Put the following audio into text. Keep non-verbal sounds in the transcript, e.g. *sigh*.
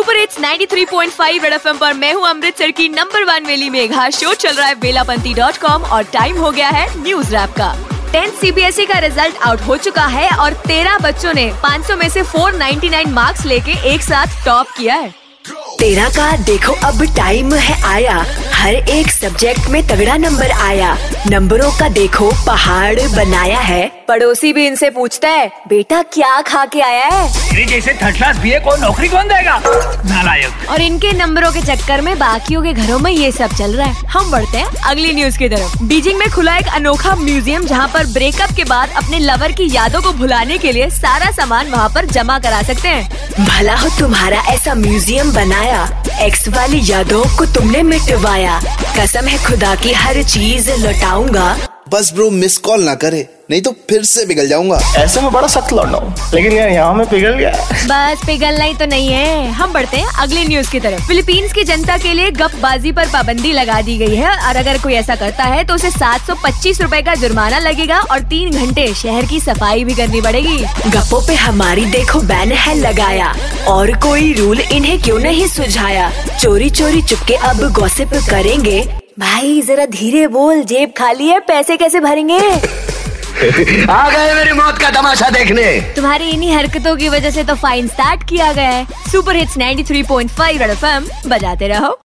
Super it's 93.5 red FM पर मैं हूँ अमृतसर की नंबर वन वेली मेघा। शो चल रहा है बेलापंती डॉट कॉम और टाइम हो गया है न्यूज़ रैप का। टेंथ सीबीएसई का रिज़ल्ट आउट हो चुका है और तेरह बच्चों ने 500 में से 499 मार्क्स लेके एक साथ टॉप किया है। तेरा का देखो, अब टाइम है आया। हर एक सब्जेक्ट में तगड़ा नंबर आया। नंबरों का देखो पहाड़ बनाया है। पड़ोसी भी इनसे पूछता है बेटा क्या खा के आया है? तेरे जैसे थर्ड क्लास बीए को नौकरी कौन देगा? नालायक। और इनके नंबरों के चक्कर में बाकियों के घरों में ये सब चल रहा है। हम बढ़ते हैं अगली न्यूज़ की तरफ़। बीजिंग में खुला एक अनोखा म्यूज़ियम जहाँ पर ब्रेकअप के बाद अपने लवर की यादों को भुलाने के लिए सारा सामान वहाँ पर जमा करा सकते हैं। भला हो तुम्हारा ऐसा म्यूज़ियम बनाया? एक्स वाली यादों को तुमने मिटवाया। कसम है खुदा की हर चीज़ लौटाऊँगा। बस ब्रो मिस कॉल ना करे। नहीं तो फिर से पिघल जाऊँगा। ऐसे में बड़ा सख्त लौटा हूँ लेकिन यार यहाँ में पिघल गया। बस पिघलना ही तो नहीं है। हम बढ़ते हैं अगले न्यूज़ की तरफ़। फिलीपींस की जनता के लिए गपबाजी पर पाबंदी लगा दी गई है। और अगर कोई ऐसा करता है तो उसे सात सौ पच्चीस रूपए का जुर्माना लगेगा और तीन घंटे शहर की सफ़ाई भी करनी पड़ेगी। गप्पों पे हमारी देखो बैन है लगाया। और कोई रूल इन्हें क्यों नहीं सुझाया? चोरी चोरी चुपके अब गॉसिप करेंगे। भाई जरा धीरे बोल जेब खाली है पैसे कैसे भरेंगे? *laughs* आ गए मेरी मौत का तमाशा देखने। तुम्हारी इन्हीं हरकतों की वजह से तो फाइन स्टार्ट किया गया है। सुपर हिट्स 93.5 थ्री एफएम बजाते रहो।